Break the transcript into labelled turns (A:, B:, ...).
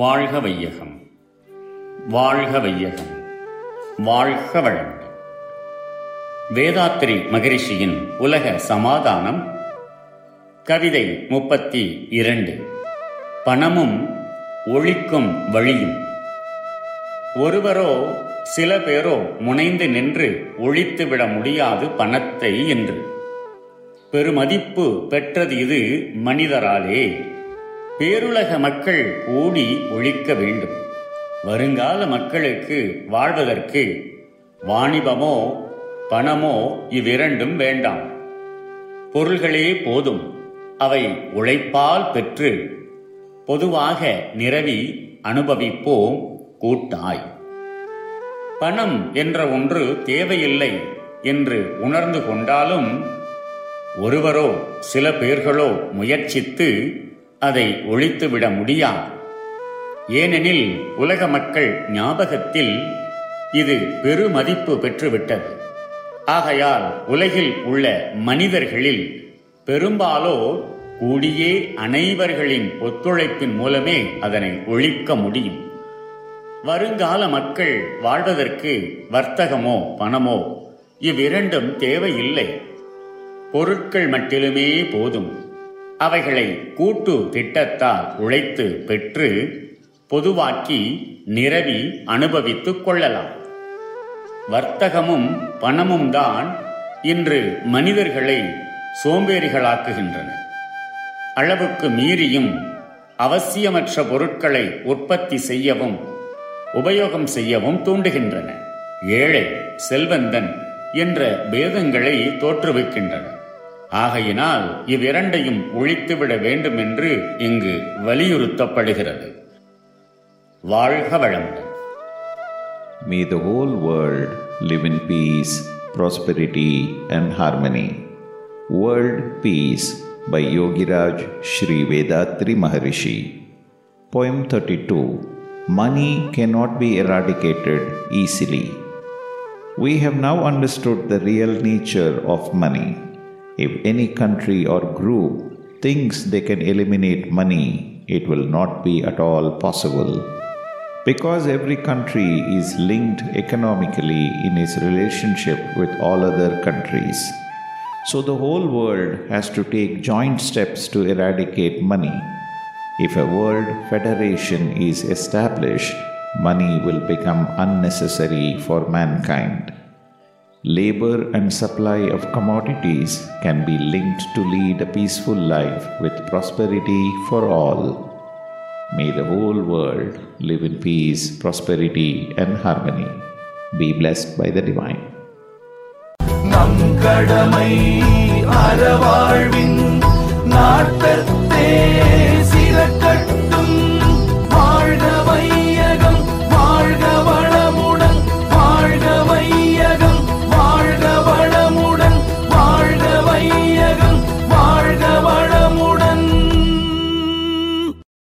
A: வாழ்க வையகம். வாழ்க வையகம். வாழ்க வளமுடன். வேதாத்திரி மகரிஷியின் உலக சமாதானம் கவிதை முப்பத்தி இரண்டு. பணமும் ஒழிக்கும் வழியும். ஒருவரோ சில பேரோ முனைந்து நின்று ஒழித்துவிட முடியாது பணத்தை என்று. பெருமதிப்பு பெற்றது இது மனிதராலே. பேருலக மக்கள் கூடி ஒழிக்க வேண்டும். வருங்கால மக்களுக்கு வாழ்வதற்கு வாணிபமோ பணமோ இவ்விரண்டும் வேண்டாம். பொருள்களே போதும். அவை உழைப்பால் பெற்று பொதுவாக நிரவி அனுபவிப்போம் கூட்டாய். பணம் என்ற ஒன்று தேவையில்லை என்று உணர்ந்து கொண்டாலும் ஒருவரோ சில பேர்களோ முயற்சித்து அதை ஒழித்துவிட முடியாது. ஏனெனில் உலக மக்கள் ஞாபகத்தில் இது பெருமதிப்பு பெற்றுவிட்டது. ஆகையால் உலகில் உள்ள மனிதர்களில் பெரும்பாலோர் கூடியே அனைவர்களின் ஒத்துழைப்பின் மூலமே அதனை ஒழிக்க முடியும். வருங்கால மக்கள் வாழ்வதற்கு வர்த்தகமோ பணமோ இவ்விரண்டும் தேவையில்லை. பொருட்கள் மட்டிலுமே போதும். அவைகளை கூட்டு திட்டத்தால் உழைத்து பெற்று பொதுவாக்கி நிரவி அனுபவித்துக் கொள்ளலாம். வர்த்தகமும் பணமும் தான் இன்று மனிதர்களை சோம்பேறிகளாக்குகின்றன. அளவுக்கு மீறியும் அவசியமற்ற பொருட்களை உற்பத்தி செய்யவும் உபயோகம் செய்யவும் தூண்டுகின்றன. ஏழை செல்வந்தன் என்ற பேதங்களை தோற்றுவிக்கின்றன. ஆகையினால் இவ்விரண்டையும் ஒழித்துவிட வேண்டும் என்று இங்கு வலியுறுத்தப்படுகிறது வாழ்க வளமுடன்
B: May the whole world live in peace, prosperity, and harmony. World Peace by Yogiraj Sri Vedatri Maharishi. Poem 32 Money cannot be eradicated easily. We have now understood the real nature of money. If any country or group thinks they can eliminate money, it will not be at all possible. Because every country is linked economically in its relationship with all other countries. So the whole world has to take joint steps to eradicate money. If a world federation is established, money will become unnecessary for mankind. Labor and supply of commodities can be linked to lead a peaceful life with prosperity for all. May the whole world live in peace, prosperity, and harmony. Be blessed by the Divine.